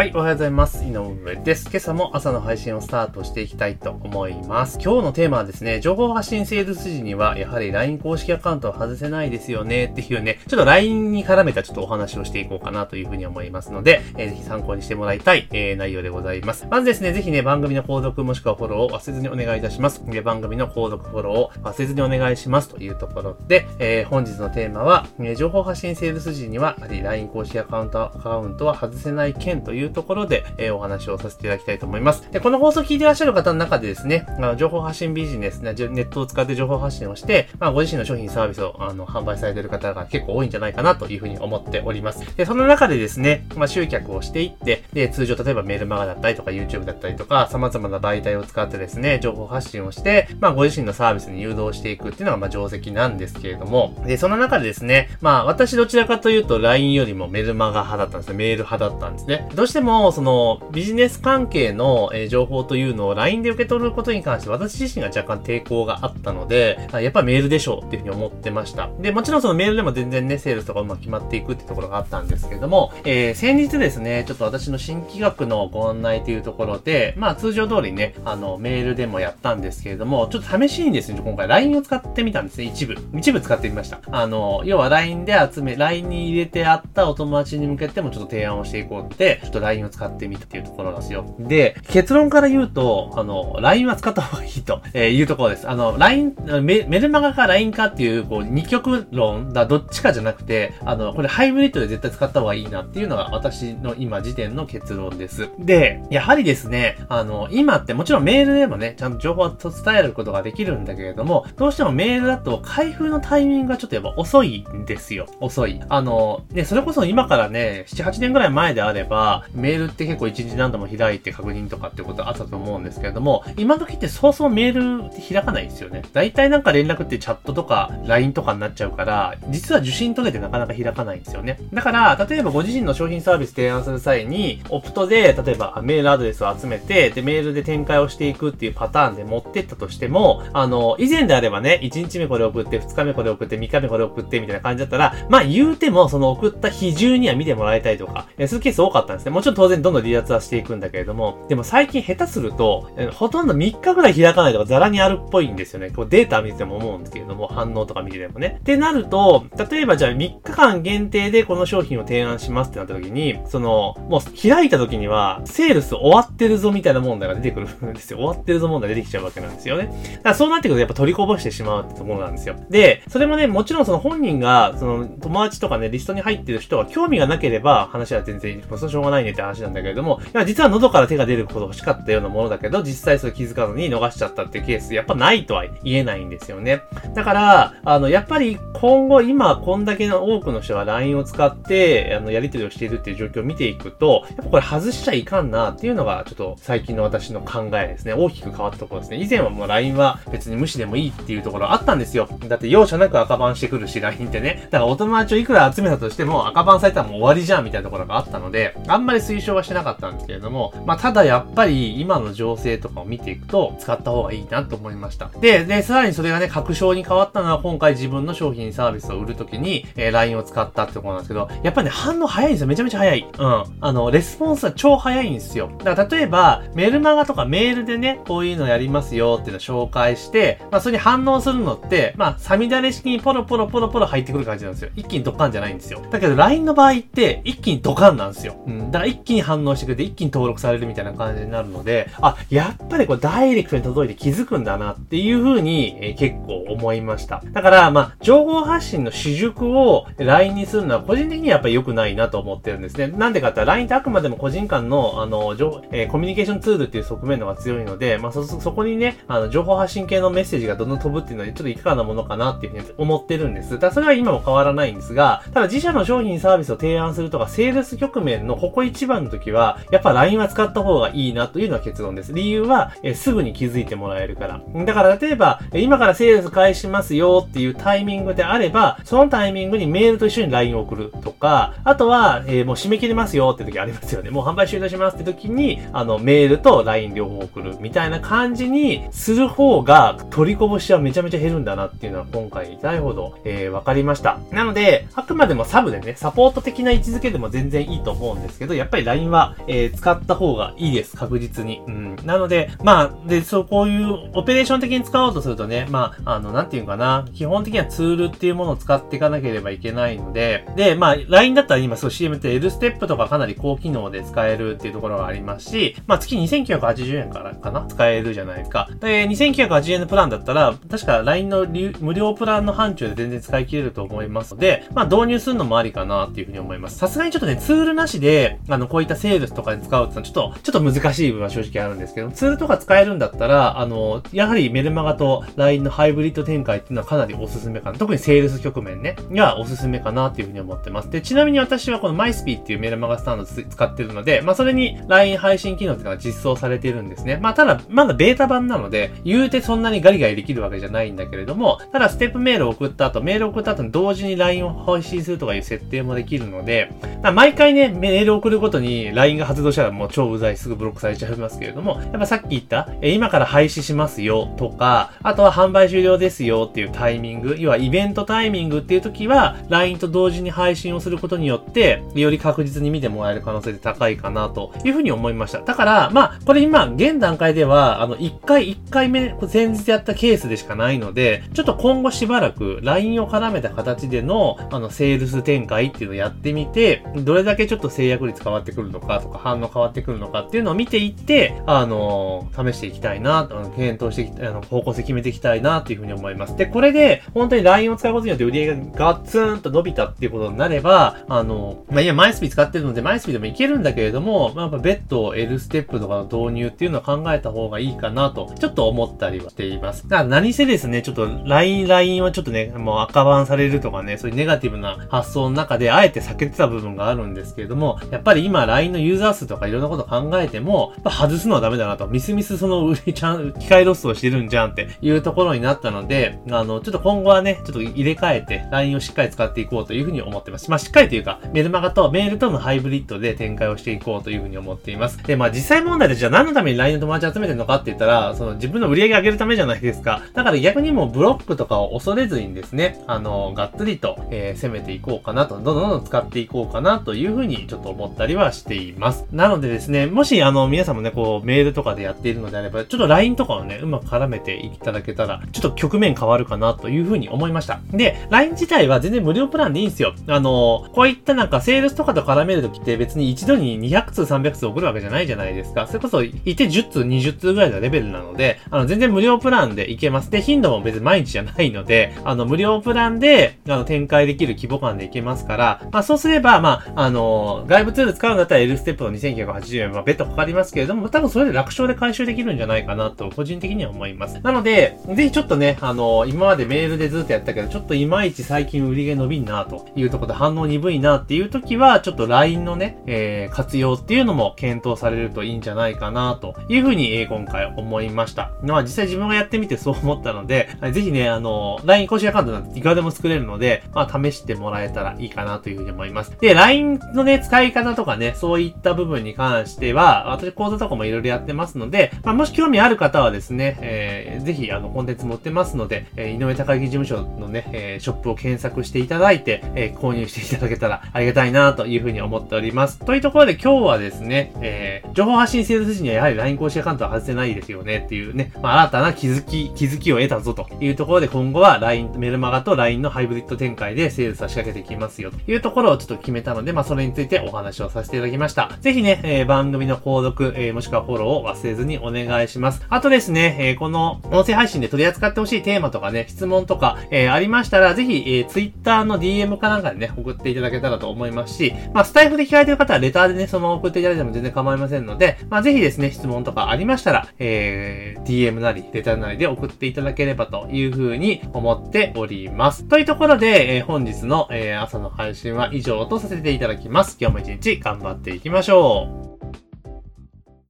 はい、おはようございます。井上です。今朝も朝の配信をスタートしていきたいと思います。今日のテーマはですね、情報発信セールス時には、やはり LINE 公式アカウントを外せないですよねっていうね、ちょっと LINE に絡めたちょっとお話をしていこうかなというふうに思いますので、えー、ぜひ参考にしてもらいたい、えー、内容でございます。まずですね、ぜひね、番組の購読もしくはフォローを忘れずにお願いいたします。で番組の購読フォローを忘れずにお願いしますというところで、えー、本日のテーマは、え情報発信セールス時には、やはり LINE 公式アカウント、アカウントは外せない件というところで、えお話をさせていただきたいと思います。で、この放送を聞いていらっしゃる方の中でですね、あの情報発信ビジネス、ネットを使って情報発信をして、まあ、ご自身の商品サービスをあの販売されている方が結構多いんじゃないかなというふうに思っております。で、その中でですね、まあ、集客をしていって、で、通常例えばメールマガだったりとか YouTube だったりとか、様々な媒体を使ってですね、情報発信をして、まあ、ご自身のサービスに誘導していくっていうのが、まあ、定石なんですけれども、で、その中でですね、まあ、私どちらかというと LINE よりもメルマガ派だったんですね。メール派だったんですね。どうしても、その、ビジネス関係の、え情報というのを LINE で受け取ることに関して私自身が若干抵抗があったので、やっぱメールでしょうっていうふうに思ってました。で、もちろんそのメールでも全然ね、セールスとかうまく決まっていくってところがあったんですけれども、えー、先日ですね、ちょっと私の新企画のご案内というところで、まあ通常通りね、あの、メールでもやったんですけれども、ちょっと試しにですね、今回 LINE を使ってみたんですね、一部。一部使ってみました。あの、要は LINE で集め、LINE に入れてあったお友達に向けてもちょっと提案をしていこうって、ちょっと LINE を使ってみたっていうところなんですよ。で、結論から言うと、あの、LINE は使った方がいいと、えー、いうところです。あの、LINE、メルマガか LINE かっていう、こう、二極論だ、どっちかじゃなくて、あの、これハイブリッドで絶対使った方がいいなっていうのが私の今時点の結論です。で、やはりですね、あの、今ってもちろんメールでもね、ちゃんと情報を伝えることができるんだけれども、どうしてもメールだと開封のタイミングがちょっとやっぱ遅いんですよ。遅い。あの、ね、それこそ今からね、7、8年ぐらい前であれば、メールって結構一日何度も開いて確認とかってことあったと思うんですけれども、今時ってそうそうメール開かないですよね。大体なんか連絡ってチャットとか LINE とかになっちゃうから、実は受信取れてなかなか開かないんですよね。だから、例えばご自身の商品サービス提案する際に、オプトで、例えばメールアドレスを集めて、で、メールで展開をしていくっていうパターンで持ってったとしても、あの、以前であればね、1日目これ送って、2日目これ送って、3日目これ送って、みたいな感じだったら、まあ言うても、その送った日中には見てもらいたいとか、そういうケース多かったんですね。もちろん当然どんどん離脱はしていくんだけれども、でも最近下手すると、ほとんど3日ぐらい開かないとかザラにあるっぽいんですよね。こうデータ見てても思うんですけれども、反応とか見ててもね。ってなると、例えばじゃあ3日間限定でこの商品を提案しますってなった時に、その、もう開いた時には、セールス終わってるぞみたいな問題が出てくるんですよ。終わってるぞ問題出てきちゃうわけなんですよね。だからそうなってくるとやっぱ取りこぼしてしまうってところなんですよ。で、それもね、もちろんその本人が、その友達とかね、リストに入ってる人は興味がなければ話は全然、そしょうがないねって話なんだけれども、いや、実は喉から手が出ること欲しかったようなものだけど、実際それ気づかずに逃しちゃったっていうケース、やっぱないとは言えないんですよね。だから、あの、やっぱり今後、今、こんだけの多くの人が LINE を使って、あの、やり取りをしているっていう状況を見ていくと、やっぱこれ外しちゃいかんなっていうのが、ちょっと最近の私の考えですね。大きく変わったところですね。以前はもう LINE は別に無視でもいいっていうところあったんですよ。だって容赦なく赤番してくるし、LINE ってね。だからお友達をいくら集めたとしても赤番されたらもう終わりじゃんみたいなところがあったので、あんまり推奨はしなかったんですけれども、まあ、ただやっぱり今の情勢とかを見ていくと、使った方がいいなと思いました。で、で、さらにそれがね、確証に変わったのは今回自分の商品サービスを売るときに、えー、LINE を使ったってところなんですけど、やっぱりね、反応早いんですよ。めちゃめちゃ早い。うん。あの、レスポンスは超早いんですよ。だから例えば、メルマガとかメールでね、こういうのやりますよっていうのを紹介して、まあ、それに反応するのって、まあ、サミダレ式にポロポロポロポロ入ってくる感じなんですよ。一気にドカンじゃないんですよ。だけど、LINE の場合って、一気にドカンなんですよ。うん。だから一気に反応してくれて、一気に登録されるみたいな感じになるので、あ、やっぱりこう、ダイレクトに届いて気づくんだなっていう風に、えー、結構思いました。だから、まあ、情報発信の主軸を LINE にするのは個人的にはやっぱり良くないなと思ってるんですね。なんでかって LINE ってあくまでも個人間の、あの、えー、コミュニケーションツールっていう側面のが強いので、まあ、そ、そこにね、あの、情報発信系のメッセージがどんどん飛ぶっていうのはちょっといかがなものかなっていうふうに思ってるんです。だそれは今も変わらないんですが、ただ自社の商品サービスを提案するとか、セールス局面のここ一番の時は、やっぱ LINE は使った方がいいなというのは結論です。理由は、え、すぐに気づいてもらえるから。だから例えば、今からセールス開始しますよっていうタイミングであれば、そのタイミングにメールと一緒に LINE を送るとか、あとは、えー、もう締め切りますよって時ありますよね。もう販売終了しますって時に、あの、メールと LINE 両方送るみたいな感じにする方が、取りこぼしはめちゃめちゃ減るんだなっていうのは今回痛いほど、えー、わかりました。なので、あくまでもサブでね、サポート的な位置づけでも全然いいと思うんですけど、やっっぱり LINE は、えー、使った方がいいです。確実に。うん。なので、まあ、で、そう、こういうオペレーション的に使おうとするとね、まあ、あの、なんていうかな、基本的にはツールっていうものを使っていかなければいけないので、で、まあ、LINE だったら今、そう CM って L ステップとかかなり高機能で使えるっていうところがありますし、まあ、月2980円からかな？使えるじゃないですか。で、2980円のプランだったら、確か LINE の無料プランの範疇で全然使い切れると思いますので、まあ、導入するのもありかなっていうふうに思います。さすがにちょっとね、ツールなしで、あの、のこういったセールスとかに使うってのはちょっと、ちょっと難しい部分は正直あるんですけど、ツールとか使えるんだったら、あの、やはりメルマガと LINE のハイブリッド展開っていうのはかなりおすすめかな。特にセールス局面ね、にはおすすめかなっていうふうに思ってます。で、ちなみに私はこのマイスピーっていうメルマガスタンド使ってるので、まあ、それに LINE 配信機能っていうのが実装されてるんですね。まあ、ただ、まだベータ版なので、言うてそんなにガリガリできるわけじゃないんだけれども、ただステップメールを送った後、メールを送った後に同時に LINE を配信するとかいう設定もできるので、毎回ね、メールを送ることごとに LINE が発動したらもう超うざいすぐブロックされちゃいますけれども、やっぱさっき言った、え今から廃止しますよとか、あとは販売終了ですよっていうタイミング、要はイベントタイミングっていう時は、LINE と同時に配信をすることによって、より確実に見てもらえる可能性で高いかなというふうに思いました。だから、まあ、これ今、現段階では、あの、1回、1回目、前日やったケースでしかないので、ちょっと今後しばらく LINE を絡めた形での、あの、セールス展開っていうのをやってみて、どれだけちょっと制約率変わわってくるのかとか、反応変わってくるのかっていうのを見ていって、あの、試していきたいな、あの検討してあの、方向性決めていきたいなっていうふうに思います。で、これで、本当に LINE を使うことによって売り上げがガツンと伸びたっていうことになれば、あの、まあ、今、マイスピ使ってるので、マイスピでもいけるんだけれども、まあ、やっぱ別途 L ステップとかの導入っていうのを考えた方がいいかなと、ちょっと思ったりはしています。だから何せですね、ちょっと LINE、LINE はちょっとね、もう赤番されるとかね、そういうネガティブな発想の中で、あえて避けてた部分があるんですけれども、やっぱり今 LINE のユーザー数とかいろんなこと考えても、外すのはダメだなと、ミスミスその売りちゃん、機械ロスをしてるんじゃんっていうところになったので、あの、ちょっと今後はね、ちょっと入れ替えて LINE をしっかり使っていこうというふうに思ってます。まあ、しっかりというか、メルマガとメールとのハイブリッドで展開をしていこうというふうに思っています。で、まあ実際問題でじゃあ何のために LINE の友達集めてるのかって言ったら、その自分の売り上げ上げるためじゃないですか。だから逆にもうブロックとかを恐れずにですね、あの、がっつりと、えー、攻めていこうかなと、どんどんどんどん使っていこうかなというふうにちょっと思ったりははしています。なのでですね、もしあの、皆さんもね、こう、メールとかでやっているのであれば、ちょっと LINE とかをね、うまく絡めていただけたら、ちょっと局面変わるかなというふうに思いました。で、LINE 自体は全然無料プランでいいんですよ。あの、こういったなんかセールスとかと絡めるときって別に一度に200通300通送るわけじゃないじゃないですか。それこそ、いて10通20通ぐらいのレベルなので、あの、全然無料プランでいけます。で、頻度も別に毎日じゃないので、あの、無料プランで、あの、展開できる規模感でいけますから、まあ、そうすれば、まあ、あの、外部ツール使うんだったら L ステップの2980円は別途かかりますけれども、多分それで楽勝で回収できるんじゃないかなと、個人的には思います。なので、ぜひちょっとね、あの、今までメールでずっとやったけど、ちょっといまいち最近売り上げ伸びんなというところで反応鈍いなっていう時は、ちょっと LINE のね、えー、活用っていうのも検討されるといいんじゃないかなというふうに、えー、今回思いました。まあ実際自分がやってみてそう思ったので、ぜひね、あの、LINE 公式アカウントなんていくらでも作れるので、まあ試してもらえたらいいかなというふうに思います。で、LINE のね、使い方とかね、そういった部分に関しては、私講座とかもいろいろやってますので、まあもし興味ある方はですね、えー、ぜひあの、コンテンツ持ってますので、えー、井上高木事務所のね、えー、ショップを検索していただいて、えー、購入していただけたらありがたいなというふうに思っております。というところで今日はですね、えー、情報発信セールス時にはやはり LINE 公式アカウントは外せないですよねっていうね、まあ新たな気づき、気づきを得たぞというところで今後は LINE、メルマガと LINE のハイブリッド展開でセールスは仕掛けていきますよというところをちょっと決めたので、まあそれについてお話をさせてさせていただきました。ぜひね、えー、番組の購読、えー、もしくはフォローを忘れずにお願いします。あとですね、えー、この音声配信で取り扱ってほしいテーマとかね、質問とか、えー、ありましたら、ぜひ、えー、Twitter の DM かなんかでね、送っていただけたらと思いますし、まあ、スタイフで聞かれてる方はレターでね、そのまま送っていただいても全然構いませんので、まあ、ぜひですね、質問とかありましたら、えー、DM なり、レターなりで送っていただければというふうに思っております。というところで、えー、本日の、えー、朝の配信は以上とさせていただきます。今日も一日頑張っていきましょう。